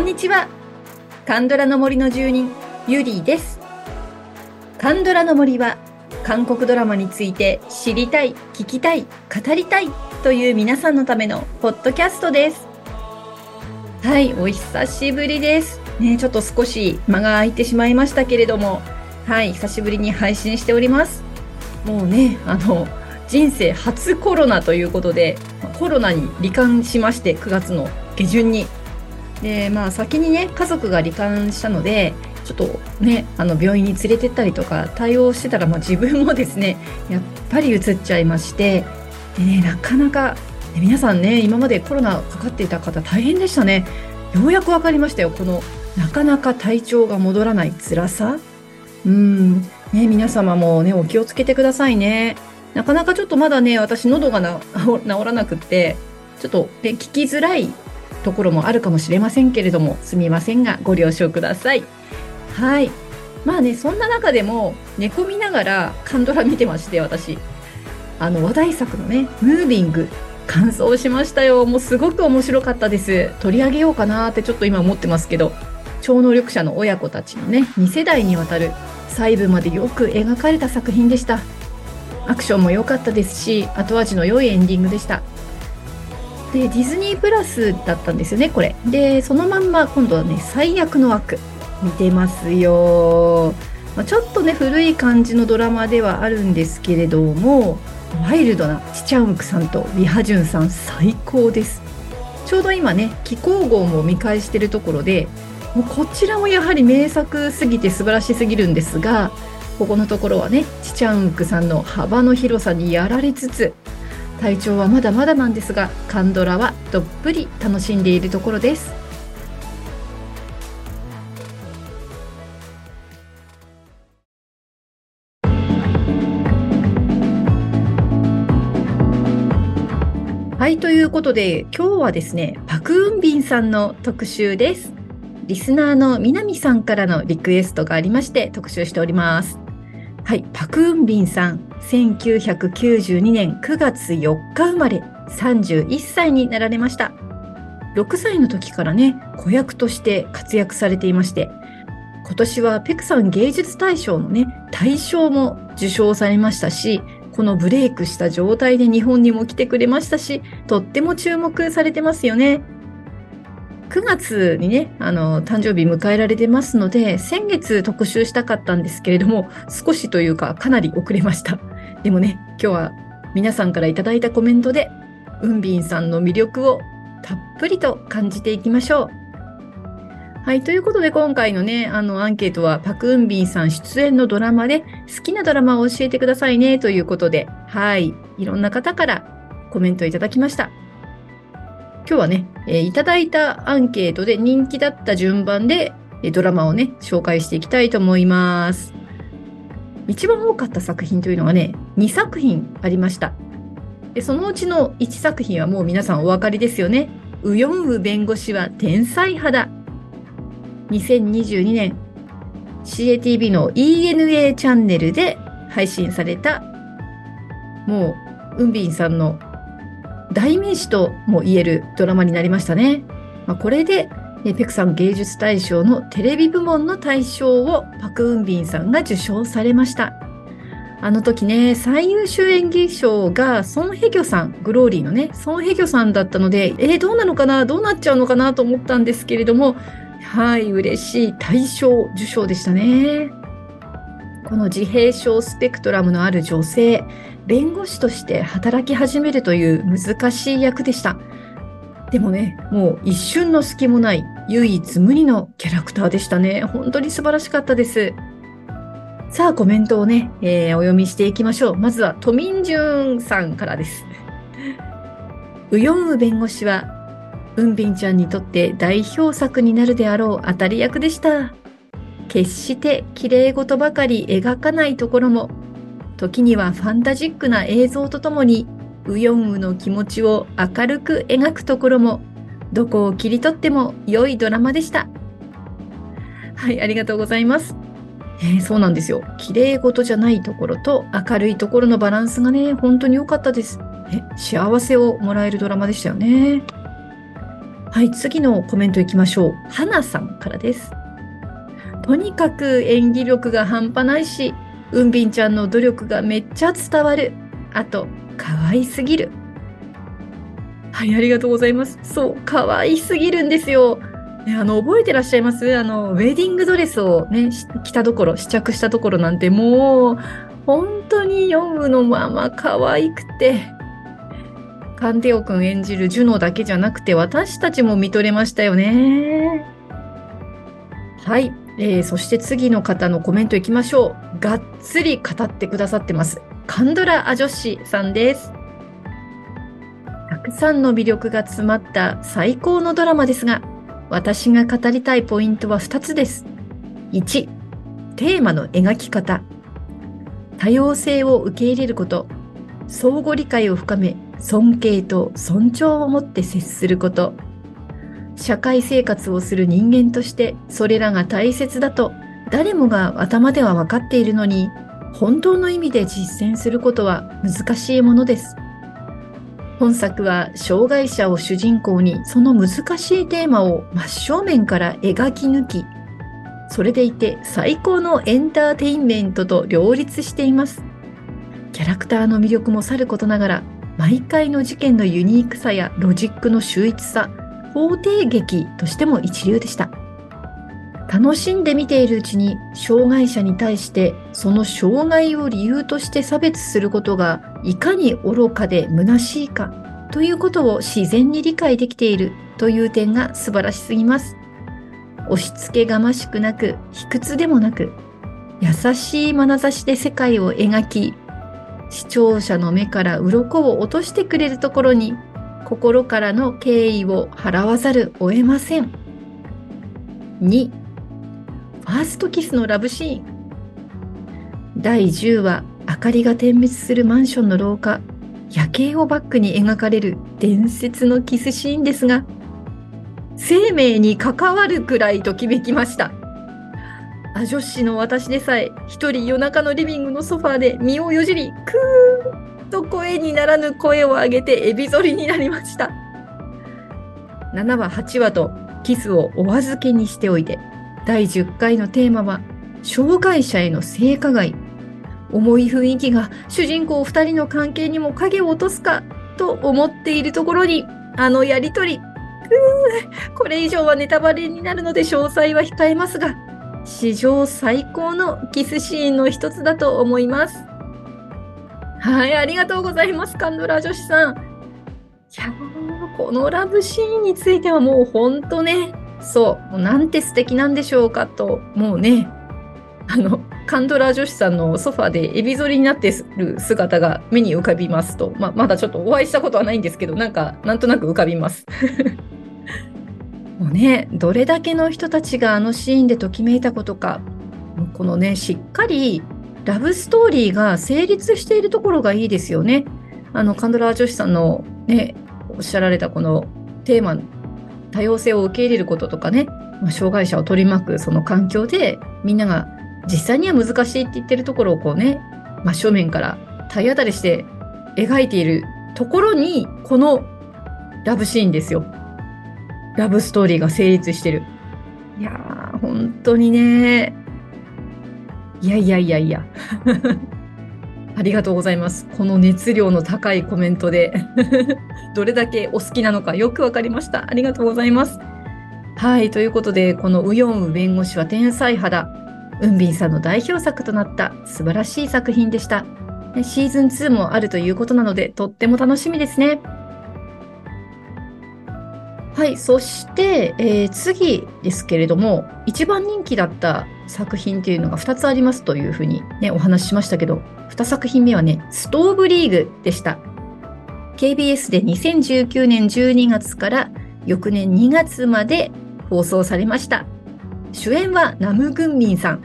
ん、こんにちは。カンドラの森の住人、ゆりです。カンドラの森は、韓国ドラマについて知りたい、聞きたい、語りたいという皆さんのためのポッドキャストです。はい、お久しぶりです。ね、ちょっと少し間が空いてしまいましたけれども、はい、久しぶりに配信しております。もうね、あの、人生初コロナということで、コロナに罹患しまして、9月の下旬に。で、まあ先にね、家族が罹患したので、ちょっとね、あの病院に連れてったりとか対応してたら、まあ自分もですね、やっぱり移っちゃいまして、でね、なかなか、ね皆さんね、今までコロナかかっていた方大変でしたね。ようやくわかりましたよ。この、なかなか体調が戻らない辛さ。うん。ね、皆様もね、お気をつけてくださいね。なかなかちょっとまだね、私喉が治らなくって、ちょっとね、聞きづらいところもあるかもしれませんけれども、すみませんが、ご了承ください。はい。まあね、そんな中でも、寝込みながらカンドラ見てまして、私。あの、話題作のね、ムービング、感想しましたよ。もうすごく面白かったです。取り上げようかなってちょっと今思ってますけど、超能力者の親子たちのね、2世代にわたる細部までよく描かれた作品でした。アクションも良かったですし、後味の良いエンディングでした。で、ディズニープラスだったんですよね、これ。で、そのまんま今度はね、最悪の悪。見てますよ。まあちょっとね、古い感じのドラマではあるんですけれども、ワイルドなチチャウンクさんとリハジュンさん最高です。ちょうど今ね、気候号も見返してるところで、もうこちらもやはり名作すぎて素晴らしすぎるんですが、ここのところはね、チチャウンクさんの幅の広さにやられつつ、体調はまだまだなんですが、カンドラはどっぷり楽しんでいるところです。はい、ということで、今日はですね、パクウンビンさんの特集です。リスナーの南さんからのリクエストがありまして特集しております。はい、パクンビンさん、1992年9月4日生まれ、31歳になられました。6歳の時からね、子役として活躍されていまして、今年はペクさん芸術大賞のね、大賞も受賞されましたし、このブレイクした状態で日本にも来てくれましたし、とっても注目されてますよね。9月にね、あの、誕生日迎えられてますので、先月特集したかったんですけれども、少しというかかなり遅れました。でもね、今日は皆さんからいただいたコメントで、ウンビンさんの魅力をたっぷりと感じていきましょう。はい。ということで、今回のね、あの、アンケートは、パク・ウンビンさん出演のドラマで、好きなドラマを教えてくださいね、ということで、はい。いろんな方からコメントいただきました。今日はね、えーいただいたアンケートで人気だった順番で、えドラマをね、紹介していきたいと思います。一番多かった作品というのがね、2作品ありました。で、そのうちの1作品はもう皆さんお分かりですよね。ウヨンウ弁護士は天才派だ。2022年 CATV の ENA チャンネルで配信されたもうウンビンさんの代名詞とも言えるドラマになりましたね。まあ、これでえペクさん芸術大賞のテレビ部門の大賞をパク・ウンビンさんが受賞されました。あの時ね、最優秀演技賞がソン・ヘギョさん、グローリーのね、ソン・ヘギョさんだったので、えーどうなのかな？どうなっちゃうのかなと思ったんですけれども、はい、嬉しい大賞受賞でしたね。この自閉症スペクトラムのある女性、弁護士として働き始めるという難しい役でした。でもね、もう一瞬の隙もない唯一無二のキャラクターでしたね。本当に素晴らしかったです。さあ、コメントをね、えーお読みしていきましょう。まずは、トミンジュンさんからです。ウヨンウ弁護士は、ウンビンちゃんにとって代表作になるであろう当たり役でした。決して綺麗事ばかり描かないところも、時にはファンタジックな映像とともに、ウヨンウの気持ちを明るく描くところも、どこを切り取っても良いドラマでした。はい、ありがとうございます。えーそうなんですよ。綺麗事じゃないところと明るいところのバランスがね、本当に良かったです。え、幸せをもらえるドラマでしたよね。はい、次のコメントいきましょう。花さんからです。とにかく演技力が半端ないし、うんびんちゃんの努力がめっちゃ伝わる。あと、可愛すぎる。はい、ありがとうございます。そう、可愛すぎるんですよ。ね、あの、覚えてらっしゃいます？あの、ウェディングドレスをね、着たところ、試着したところなんてもう、本当に読むのまま可愛くて、カンテオ君演じるジュノだけじゃなくて、私たちも見とれましたよね。はい、えー、そして次の方のコメントいきましょう。がっつり語ってくださってます。カンドラア女子さんです。たくさんの魅力が詰まった最高のドラマですが、私が語りたいポイントは2つです。1、テーマの描き方。多様性を受け入れること。相互理解を深め、尊敬と尊重を持って接すること。社会生活をする人間としてそれらが大切だと誰もが頭では分かっているのに本当の意味で実践することは難しいものです。本作は障害者を主人公にその難しいテーマを真正面から描き抜き、それでいて最高のエンターテインメントと両立しています。キャラクターの魅力もさることながら、毎回の事件のユニークさやロジックの秀逸さ、法廷劇としても一流でした。楽しんで見ているうちに障害者に対してその障害を理由として差別することがいかに愚かで虚しいかということを自然に理解できているという点が素晴らしすぎます。押し付けがましくなく卑屈でもなく優しい眼差しで世界を描き視聴者の目から鱗を落としてくれるところに心からの敬意を払わざるを得ません。2ファーストキスのラブシーン第10話明かりが点滅するマンションの廊下夜景をバックに描かれる伝説のキスシーンですが生命に関わるくらいときめきましたあ女子の私でさえ一人夜中のリビングのソファーで身をよじりクーと声にならぬ声を上げてエビ反りになりました7話8話とキスをお預けにしておいて第10回のテーマは、障害者への性加害。重い雰囲気が主人公2人の関係にも影を落とすかと思っているところに、あのやりとり。これ以上はネタバレになるので詳細は控えますが、史上最高のキスシーンの一つだと思います。はい、ありがとうございます、カンドラ女子さん。いやこのラブシーンについてはもうほんとね、そう、もうなんて素敵なんでしょうかと、もうね、あの、カンドラ女子さんのソファでエビ反りになってる姿が目に浮かびますと、ま、まだちょっとお会いしたことはないんですけど、なんか、なんとなく浮かびます。もうね、どれだけの人たちがあのシーンでときめいたことか、このね、しっかりラブストーリーが成立しているところがいいですよね。あの、カンドラ女子さんのね、おっしゃられたこのテーマ多様性を受け入れることとかね、まあ、障害者を取り巻くその環境でみんなが実際には難しいって言ってるところをこうね真正面から体当たりして描いているところにこのラブシーンですよ。ラブストーリーが成立してる。いやー、本当にね。いやいやいやいや。ありがとうございます。この熱量の高いコメントで どれだけお好きなのかよくわかりました。ありがとうございます。はい、ということで、このウヨンウ弁護士は天才肌、ウンビンさんの代表作となった素晴らしい作品でした。シーズン2もあるということなので、とっても楽しみですね。はい、そして、えー、次ですけれども、一番人気だった作品っていうのが2つありますというふうにね、お話ししましたけど、2作品目はね、ストーブリーグでした。KBS で2019年12月から翌年2月まで放送されました。主演はナム・グンミンさん。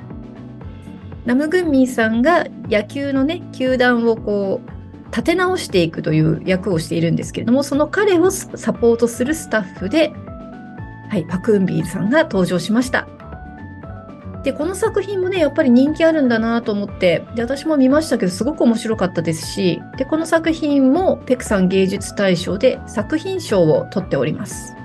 ナム・グンミンさんが野球のね、球団をこう、立て直していくという役をしているんですけれども、その彼をサポートするスタッフで、はい、パク・ンビンさんが登場しました。で、この作品もね、やっぱり人気あるんだなと思って、で、私も見ましたけど、すごく面白かったですし、で、この作品もペクさん芸術大賞で作品賞を取っております。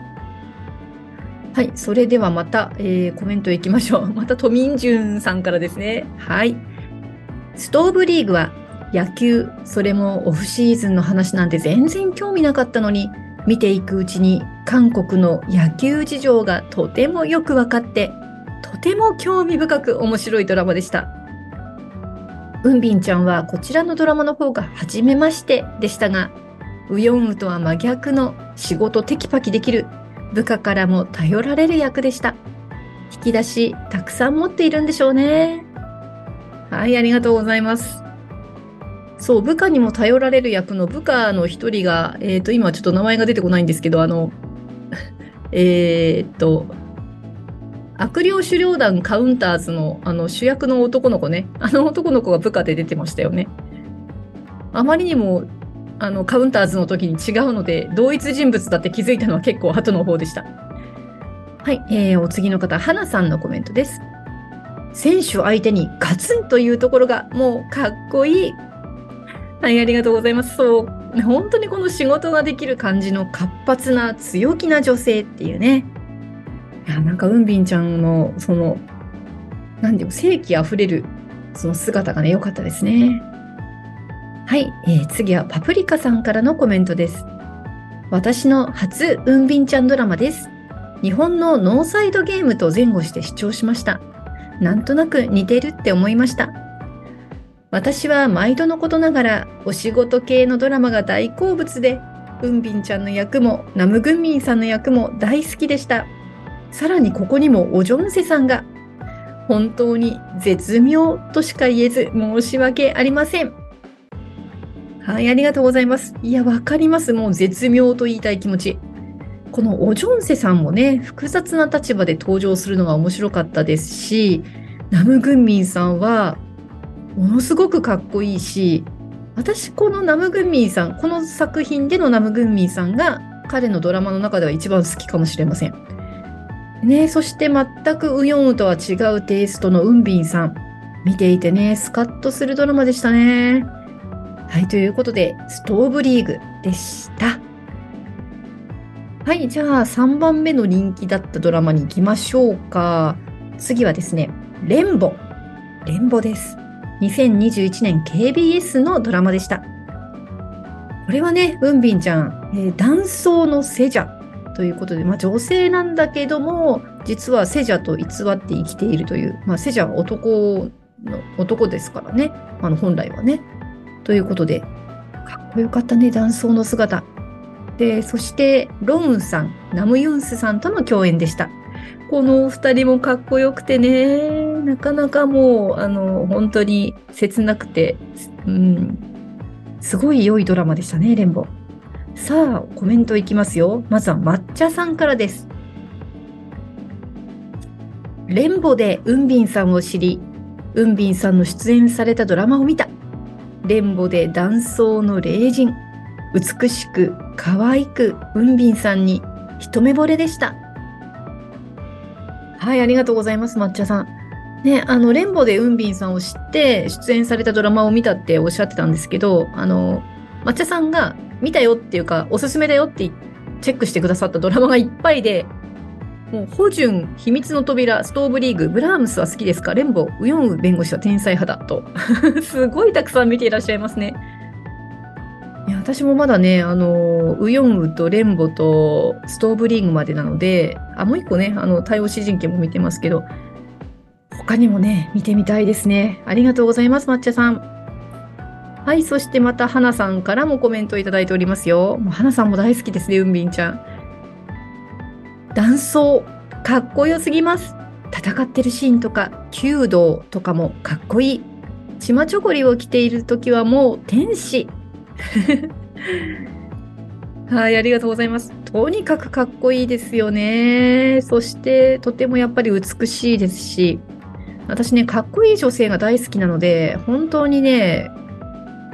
はい、それではまた、えー、コメントいきましょう。またトミンジュンさんからですね。はい。ストーブリーグは野球、それもオフシーズンの話なんて全然興味なかったのに、見ていくうちに韓国の野球事情がとてもよく分かって、とても興味深く面白いドラマでした。ウンビンちゃんはこちらのドラマの方が初めましてでしたが、ウヨンウとは真逆の仕事テキパキできる部下からも頼られる役でした。引き出したくさん持っているんでしょうね。はい、ありがとうございます。そう、部下にも頼られる役の部下の一人が、えっ、ー、と、今ちょっと名前が出てこないんですけど、あの、えっと、悪霊狩猟団カウンターズのあの主役の男の子ね、あの男の子が部下で出てましたよね。あまりにもあのカウンターズの時に違うので、同一人物だって気づいたのは結構後の方でした。はい、えー、お次の方、花さんのコメントです。選手相手にガツンというところがもうかっこいい。はい、ありがとうございます。そう、本当にこの仕事ができる感じの活発な強気な女性っていうね。いや、なんか、うんびんちゃんの、その、なんでも、正気あふれる、その姿がね、良かったですね。はい、えー、次はパプリカさんからのコメントです。私の初うんびんちゃんドラマです。日本のノーサイドゲームと前後して視聴しました。なんとなく似てるって思いました。私は毎度のことながらお仕事系のドラマが大好物で、うんびんちゃんの役もナムグンミンさんの役も大好きでした。さらにここにもおジョンセさんが。本当に絶妙としか言えず申し訳ありません。はい、ありがとうございます。いや、わかります。もう絶妙と言いたい気持ち。このオジョンセさんもね、複雑な立場で登場するのが面白かったですし、ナムグンミンさんはものすごくかっこいいし、私このナムグンミンさん、この作品でのナムグンミンさんが彼のドラマの中では一番好きかもしれません。ね、そして全くウヨンウとは違うテイストのウンビンさん。見ていてね、スカッとするドラマでしたね。はい、ということで、ストーブリーグでした。はい、じゃあ3番目の人気だったドラマに行きましょうか。次はですね、レンボ。レンボです。2021年 KBS のドラマでした。これはね、ウンビンちゃん、えー、男装のセジャということで、まあ、女性なんだけども、実はセジャと偽って生きているという、まあ、セジャは男の、男ですからね、あの本来はね。ということで、かっこよかったね、男装の姿。で、そして、ロンさん、ナムユンスさんとの共演でした。このお二人もかっこよくてね、なかなかもう、あの、本当に切なくて、うん、すごい良いドラマでしたね、レンボ。さあ、コメントいきますよ。まずは抹茶さんからです。レンボでウンビンさんを知り、ウンビンさんの出演されたドラマを見た。レンボで男装の霊人。美しく、可愛く、ウンビンさんに一目惚れでした。はい、ありがとうございます、抹茶さん。ね、あの、レンボでウンビンさんを知って出演されたドラマを見たっておっしゃってたんですけど、あの、抹茶さんが見たよっていうか、おすすめだよってチェックしてくださったドラマがいっぱいで、もう、ホジュン、秘密の扉、ストーブリーグ、ブラームスは好きですか？レンボ、ウヨンウ弁護士は天才派だと。すごいたくさん見ていらっしゃいますね。いや、私もまだね、あの、ウヨンウとレンボとストーブリーグまでなので、あ、もう一個ね、あの、対応詩人権も見てますけど、他にもね、見てみたいですね。ありがとうございます、抹茶さん。はい、そしてまた花さんからもコメントいただいておりますよ。もう花さんも大好きですね、うんびんちゃん。男装、かっこよすぎます。戦ってるシーンとか、弓道とかもかっこいい。チマチョゴリを着ている時はもう天使。はい、ありがとうございます。とにかくかっこいいですよね。そして、とてもやっぱり美しいですし、私ね、かっこいい女性が大好きなので、本当にね、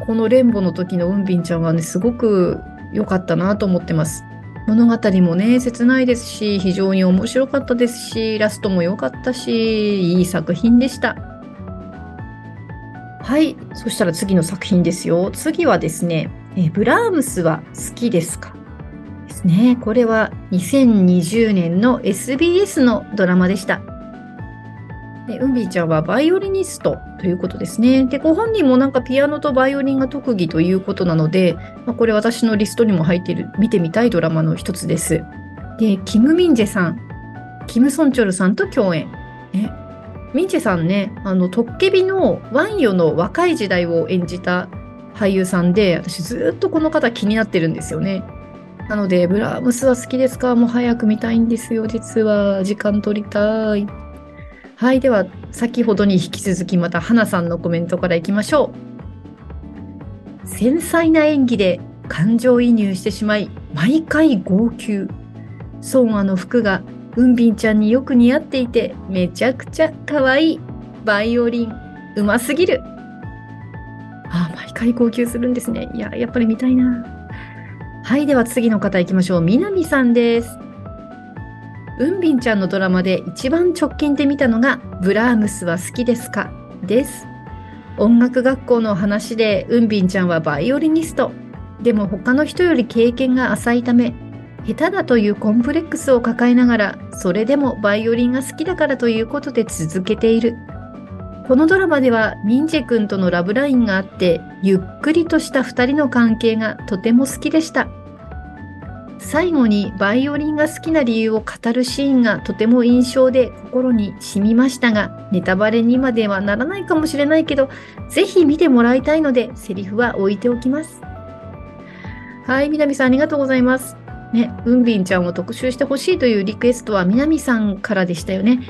このレンボの時のウンビンちゃんはね、すごく良かったなと思ってます。物語もね、切ないですし、非常に面白かったですし、ラストも良かったし、いい作品でした。はい。そしたら次の作品ですよ。次はですね、えブラームスは好きですか？ですね。これは2020年の SBS のドラマでした。で、ウンビンちゃんはバイオリニストということですね。で、ご本人もなんかピアノとバイオリンが特技ということなので、まあ、これ私のリストにも入っている見てみたいドラマの一つです。で、キム・ミンジェさん、キム・ソンチョルさんと共演。ね、ミンジェさんね、あの、トッケビのワン・ヨの若い時代を演じた俳優さんで、私ずっとこの方気になってるんですよね。なので、ブラームスは好きですか？もう早く見たいんですよ、実は。時間取りたい。はい、では先ほどに引き続きまた花さんのコメントからいきましょう。繊細な演技で感情移入してしまい毎回号泣。ソンアの服がウンビンちゃんによく似合っていてめちゃくちゃ可愛い。バイオリンうますぎる。あ、毎回号泣するんですね。いや、やっぱり見たいな。はい、では次の方行きましょう。みなみさんです。うんびんちゃんのドラマで一番直近で見たのがブラームスは好きですか？です。音楽学校の話でうんびんちゃんはバイオリニスト。でも他の人より経験が浅いため下手だというコンプレックスを抱えながらそれでもバイオリンが好きだからということで続けている。このドラマではミンジェ君とのラブラインがあってゆっくりとした2人の関係がとても好きでした。最後にバイオリンが好きな理由を語るシーンがとても印象で心に染みましたが、ネタバレにまではならないかもしれないけど、ぜひ見てもらいたいので、セリフは置いておきます。はい、南さんありがとうございます。ね、うんびんちゃんを特集してほしいというリクエストは南さんからでしたよね。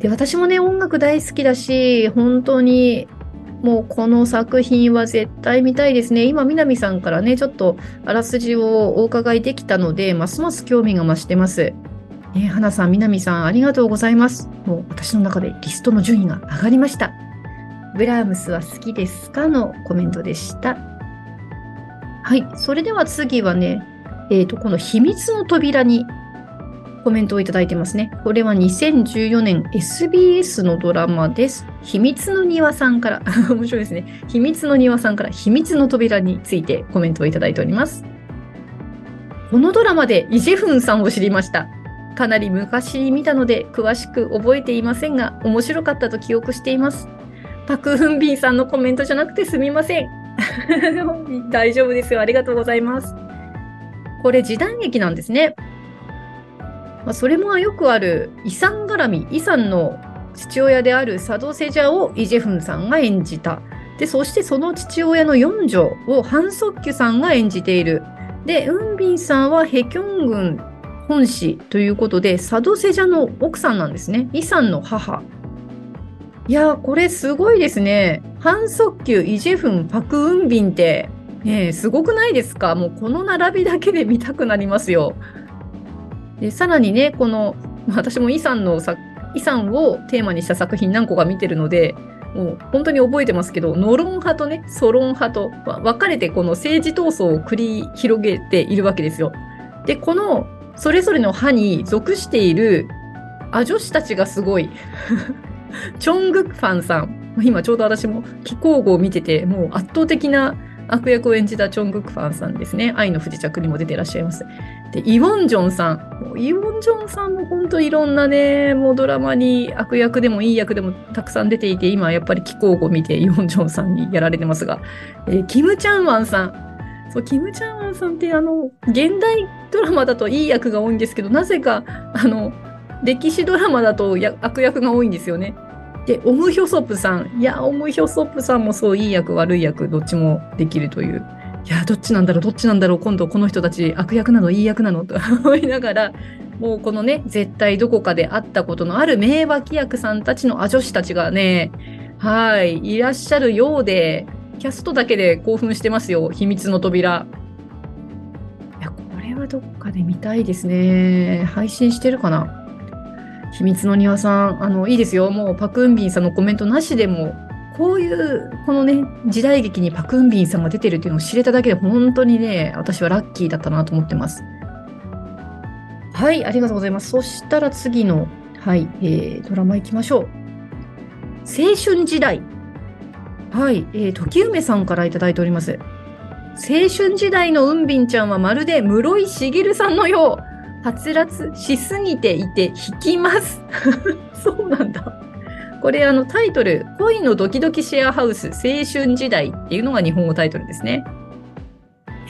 で、私もね、音楽大好きだし、本当にもうこの作品は絶対見たいですね。今、南さんからね、ちょっとあらすじをお伺いできたので、ますます興味が増してます。えー、花さん、南さん、ありがとうございます。もう私の中でリストの順位が上がりました。ブラームスは好きですかのコメントでした。はい、それでは次はね、えっ、ー、と、この秘密の扉にコメントをいただいてますね。これは2014年 SBS のドラマです。秘密の庭さんから、面白いですね。秘密の庭さんから秘密の扉についてコメントをいただいております。このドラマでイジェフンさんを知りました。かなり昔に見たので詳しく覚えていませんが、面白かったと記憶しています。パク・フンビンさんのコメントじゃなくてすみません。大丈夫ですよ。ありがとうございます。これ時代劇なんですね。まあ、それもよくある遺産絡み、遺産の父親である佐渡セジャをイ・ジェフンさんが演じた。で、そしてその父親の四女をハン・ソッキュさんが演じている。で、ウンビンさんはヘキョン郡本氏ということで、佐渡セジャの奥さんなんですね。イさんの母。いやこれすごいですね。ハン・ソッキュ、イ・ジェフン、パク・ウンビンって、ね、すごくないですか？もうこの並びだけで見たくなりますよ。でさらにねこの私もイさんのイさんをテーマにした作品何個か見てるのでもう本当に覚えてますけどノロン派とねソロン派と分かれてこの政治闘争を繰り広げているわけですよ。でこのそれぞれの派に属しているア女子たちがすごい。チョングクファンさん。今ちょうど私も気候語を見てて、もう圧倒的な悪役を演じたチョン・グクファンさんですね。愛の不時着にも出てらっしゃいます。で、イ・ウォンジョンさん。イ・ウォンジョンさんも本当いろんなね、もうドラマに悪役でもいい役でもたくさん出ていて、今やっぱり気候を見てイ・ウォンジョンさんにやられてますが、えー、キム・チャンワンさん。そう、キム・チャンワンさんってあの、現代ドラマだといい役が多いんですけど、なぜか、あの、歴史ドラマだと悪役が多いんですよね。で、オムヒョソプさん。いや、オムヒョソプさんもそう、いい役、悪い役、どっちもできるという。いや、どっちなんだろう、どっちなんだろう、今度この人たち悪役なの、いい役なの？と思いながら、もうこのね、絶対どこかで会ったことのある名脇役さんたちのア女子たちがね、はい、いらっしゃるようで、キャストだけで興奮してますよ、秘密の扉。いや、これはどっかで見たいですね。配信してるかな？秘密の庭さん、あの、いいですよ。もうパクンビンさんのコメントなしでも、こういう、このね、時代劇にパクンビンさんが出てるっていうのを知れただけで、本当にね、私はラッキーだったなと思ってます。はい、ありがとうございます。そしたら次の、はい、えー、ドラマ行きましょう。青春時代。はい、えー、時梅さんからいただいております。青春時代のうんびんちゃんはまるで室井茂さんのよう。はつらつしすぎていて引きます。そうなんだ。これあのタイトル、恋のドキドキシェアハウス青春時代っていうのが日本語タイトルですね。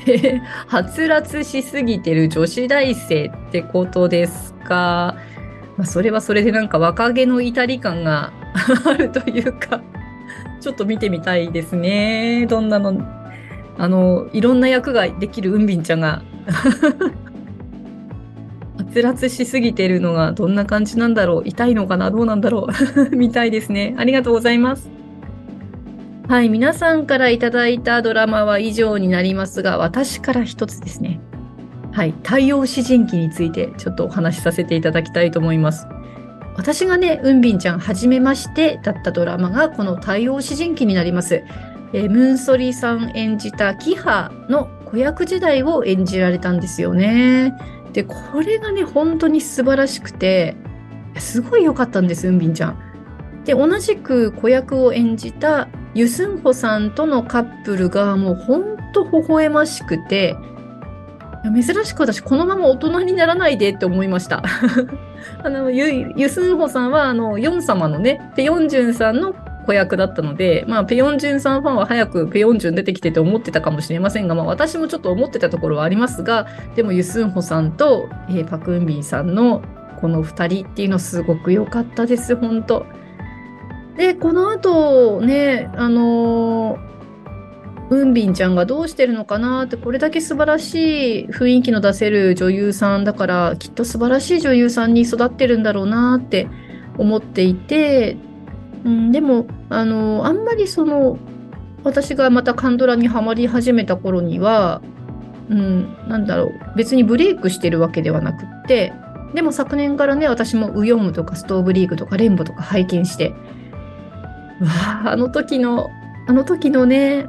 はつらつしすぎてる女子大生ってことですか？まあ、それはそれでなんか若気の至り感が あるというかちょっと見てみたいですね。どんなの、あの、いろんな役ができるうんびんちゃんがはつらつしすぎてるのがどんな感じなんだろう？痛いのかな？どうなんだろう？見たいですね。ありがとうございます。はい、皆さんからいただいたドラマは以上になりますが、私から一つですね。はい、太陽詩人記についてちょっとお話しさせていただきたいと思います。私がね、うんびんちゃんはじめましてだったドラマがこの太陽詩人記になります。えー、ムンソリさん演じたキハの子役時代を演じられたんですよね。で、これがね、本当に素晴らしくて、すごい良かったんです、うんびんちゃん。で、同じく子役を演じたユスンホさんとのカップルがもうほんと微笑ましくて、珍しく私このまま大人にならないでって思いました。あのユユスンホさんはあのヨン様のね、ペヨンジュンさんの子役だったので、まあ、ペヨンジュンさんファンは早くペヨンジュン出てきてて思ってたかもしれませんが、まあ、私もちょっと思ってたところはありますが、でもユスンホさんと、えー、パクンビンさんのこの2人っていうのすごく良かったです、本当。で、この後ね、あのーうんびんちゃんがどうしてるのかなってこれだけ素晴らしい雰囲気の出せる女優さんだからきっと素晴らしい女優さんに育ってるんだろうなって思っていて、うん、でもあのあんまりその私がまたカンドラにはまり始めた頃には、うん、なんだろう別にブレイクしてるわけではなくってでも昨年からね私もウヨムとかストーブリーグとかレンボとか拝見してわああの時のあの時のね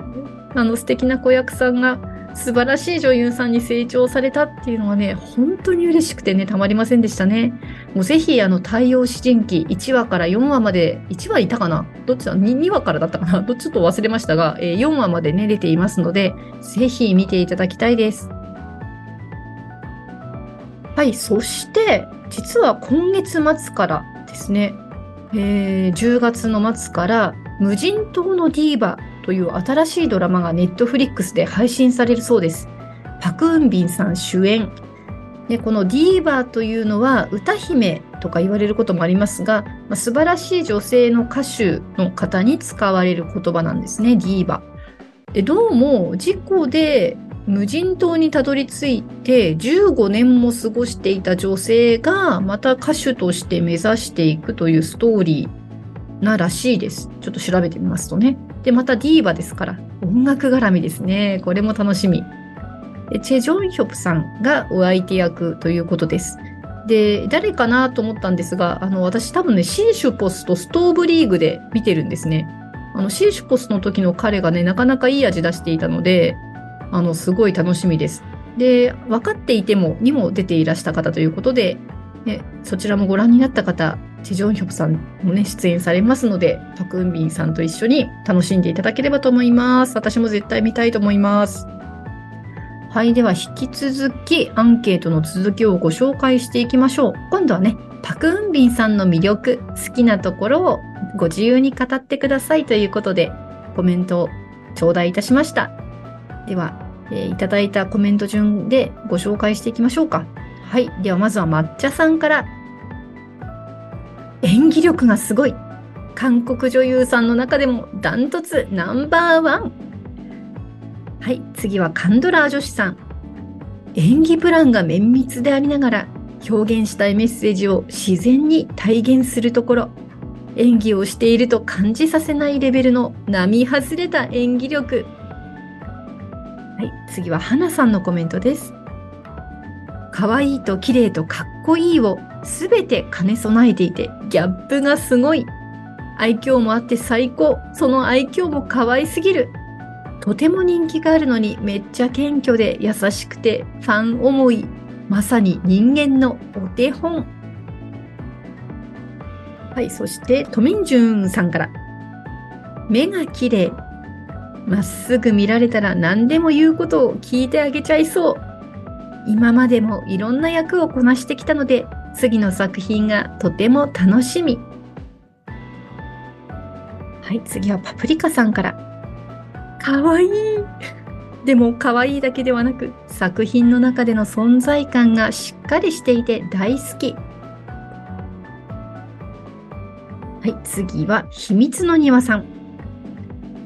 あの素敵な子役さんが素晴らしい女優さんに成長されたっていうのがね、本当に嬉しくてね、たまりませんでしたね。もうぜひ、あの、太陽詩人記1話から4話まで、1話いたかな？どっちだ？2, ?2 話からだったかな？どっちょっと忘れましたが、えー、4話までね、出ていますので、ぜひ見ていただきたいです。はい、そして、実は今月末からですね、えー、10月の末から無人島のディーバという新しいドラマがネットフリックスで配信されるそうです。パク・ウンビンさん主演。でこのディーバーというのは歌姫とか言われることもありますが、まあ、素晴らしい女性の歌手の方に使われる言葉なんですね、ディーバ。でどうも事故で無人島にたどり着いて15年も過ごしていた女性がまた歌手として目指していくというストーリーならしいです。ちょっと調べてみますとね。で、またディーバですから、音楽絡みですね。これも楽しみ。チェ・ジョンヒョプさんがお相手役ということです。で、誰かなと思ったんですが、あの、私多分ね、シーシュポスとストーブリーグで見てるんですね。あの、シーシュポスの時の彼がね、なかなかいい味出していたので、あの、すごい楽しみです。で、分かっていてもにも出ていらした方ということで、ね、そちらもご覧になった方、チジョンヒョプさんもね、出演されますので、パクウンビンさんと一緒に楽しんでいただければと思います。私も絶対見たいと思います。はい、では引き続きアンケートの続きをご紹介していきましょう。今度はね、パクウンビンさんの魅力、好きなところをご自由に語ってくださいということで、コメントを頂戴いたしました。では、えー、いただいたコメント順でご紹介していきましょうか。はい。ではまずは抹茶さんから演技力がすごい。韓国女優さんの中でもダントツナンバーワン。はい、次はカンドラー女子さん。演技プランが綿密でありながら表現したいメッセージを自然に体現するところ。演技をしていると感じさせないレベルの並外れた演技力。はい、次は花さんのコメントです。可愛いと綺麗とかっこいいをすべて兼ね備えていて、ギャップがすごい。愛嬌もあって最高。その愛嬌も可愛すぎる。とても人気があるのにめっちゃ謙虚で優しくてファン思い。まさに人間のお手本。はい、そして、トミンジュンさんから。目が綺麗。まっすぐ見られたら何でも言うことを聞いてあげちゃいそう。今までもいろんな役をこなしてきたので、次の作品がとても楽しみ。はい、次はパプリカさんから。かわいい。でも可愛いだけではなく、作品の中での存在感がしっかりしていて大好き。はい、次は秘密の庭さん。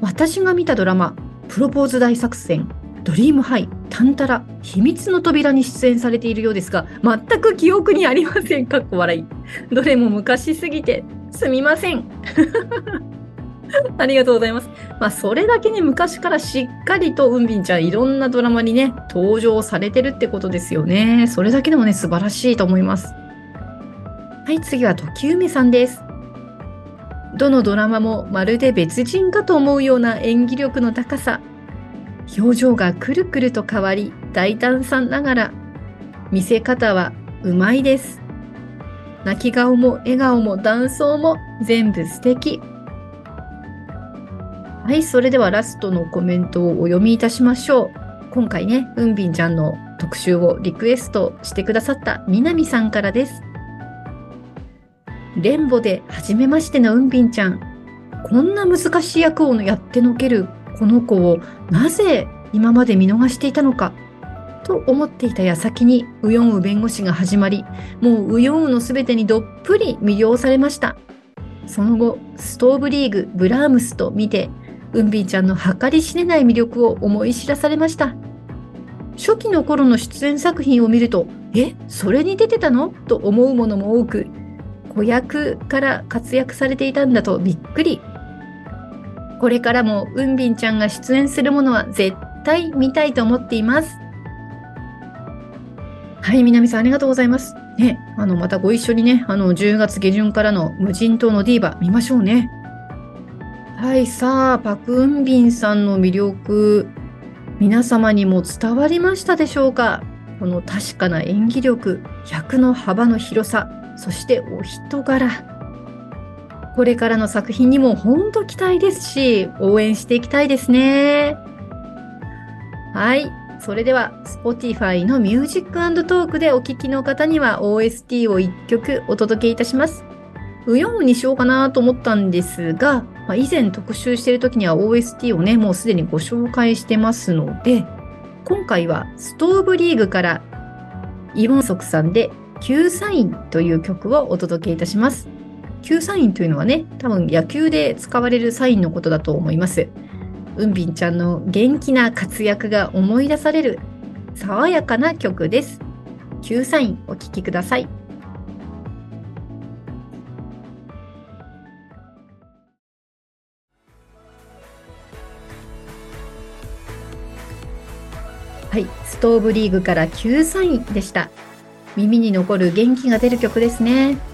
私が見たドラマ、プロポーズ大作戦、ドリームハイ、タンタラ、秘密の扉に出演されているようですが、全く記憶にありません。かっこ笑い。どれも昔すぎて、すみません。ありがとうございます。まあ、それだけに昔からしっかりとうんびんちゃんいろんなドラマにね、登場されてるってことですよね。それだけでもね、素晴らしいと思います。はい、次は時梅さんです。どのドラマもまるで別人かと思うような演技力の高さ。表情がくるくると変わり、大胆さながら、見せ方はうまいです。泣き顔も笑顔も断層も全部素敵。はい、それではラストのコメントをお読みいたしましょう。今回ね、うんびんちゃんの特集をリクエストしてくださったみなみさんからです。レンボで初めましてのうんびんちゃん。こんな難しい役をやってのけるこの子をなぜ今まで見逃していたのかと思っていた矢先にウヨンウ弁護士が始まり、もうウヨンウの全てにどっぷり魅了されました。その後、ストーブリーグ、ブラームスと見て、うんびんちゃんの計り知れない魅力を思い知らされました。初期の頃の出演作品を見ると、え、それに出てたの？と思うものも多く、子役から活躍されていたんだとびっくり。これからもうんびんちゃんが出演するものは絶対見たいと思っています。はい、南さんありがとうございます。ね、あの、またご一緒にね、あの、10月下旬からの無人島のディーバ見ましょうね。はい、さあ、パク・ウンビンさんの魅力、皆様にも伝わりましたでしょうか？この確かな演技力、役の幅の広さ、そしてお人柄。これからの作品にも本当期待ですし、応援していきたいですね。はい。それでは、Spotify のミュージックトークでお聴きの方には OST を1曲お届けいたします。ウヨンウにしようかなと思ったんですが、まあ、以前特集している時には OST をね、もうすでにご紹介してますので、今回はストーブリーグからイボンソクさんで Q サインという曲をお届けいたします。Q サインというのはね、多分野球で使われるサインのことだと思います。うんびんちゃんの元気な活躍が思い出される爽やかな曲です。Q サインお聴きください。はい、ストーブリーグから9サインでした。耳に残る元気が出る曲ですね。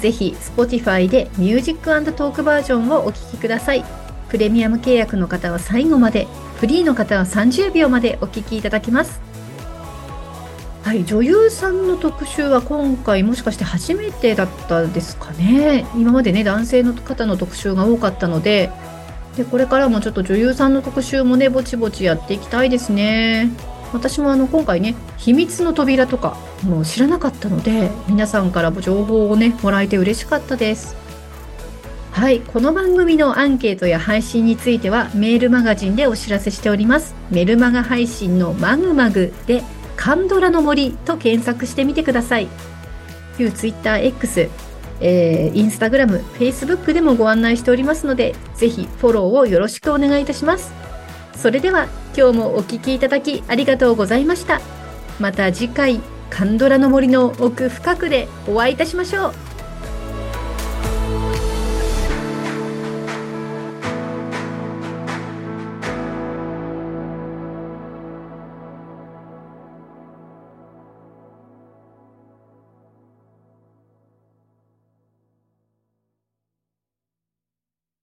ぜひ Spotify でミュージックトークバージョンをお聴きください。プレミアム契約の方は最後まで、フリーの方は30秒までお聴きいただきます。はい、女優さんの特集は今回もしかして初めてだったですかね。今までね、男性の方の特集が多かったので、でこれからもちょっと女優さんの特集もねぼちぼちやっていきたいですね私もあの今回ね秘密の扉とかもう知らなかったので皆さんからも情報をねもらえて嬉しかったです。はいこの番組のアンケートや配信についてはメールマガジンでお知らせしております。メルマガ配信のマグマグでカンドラの森と検索してみてください。旧 TwitterX えー、インスタグラム、フェイスブックでもご案内しておりますので、ぜひフォローをよろしくお願いいたします。それでは今日もお聴きいただきありがとうございました。また次回、カンドラの森の奥深くでお会いいたしましょう。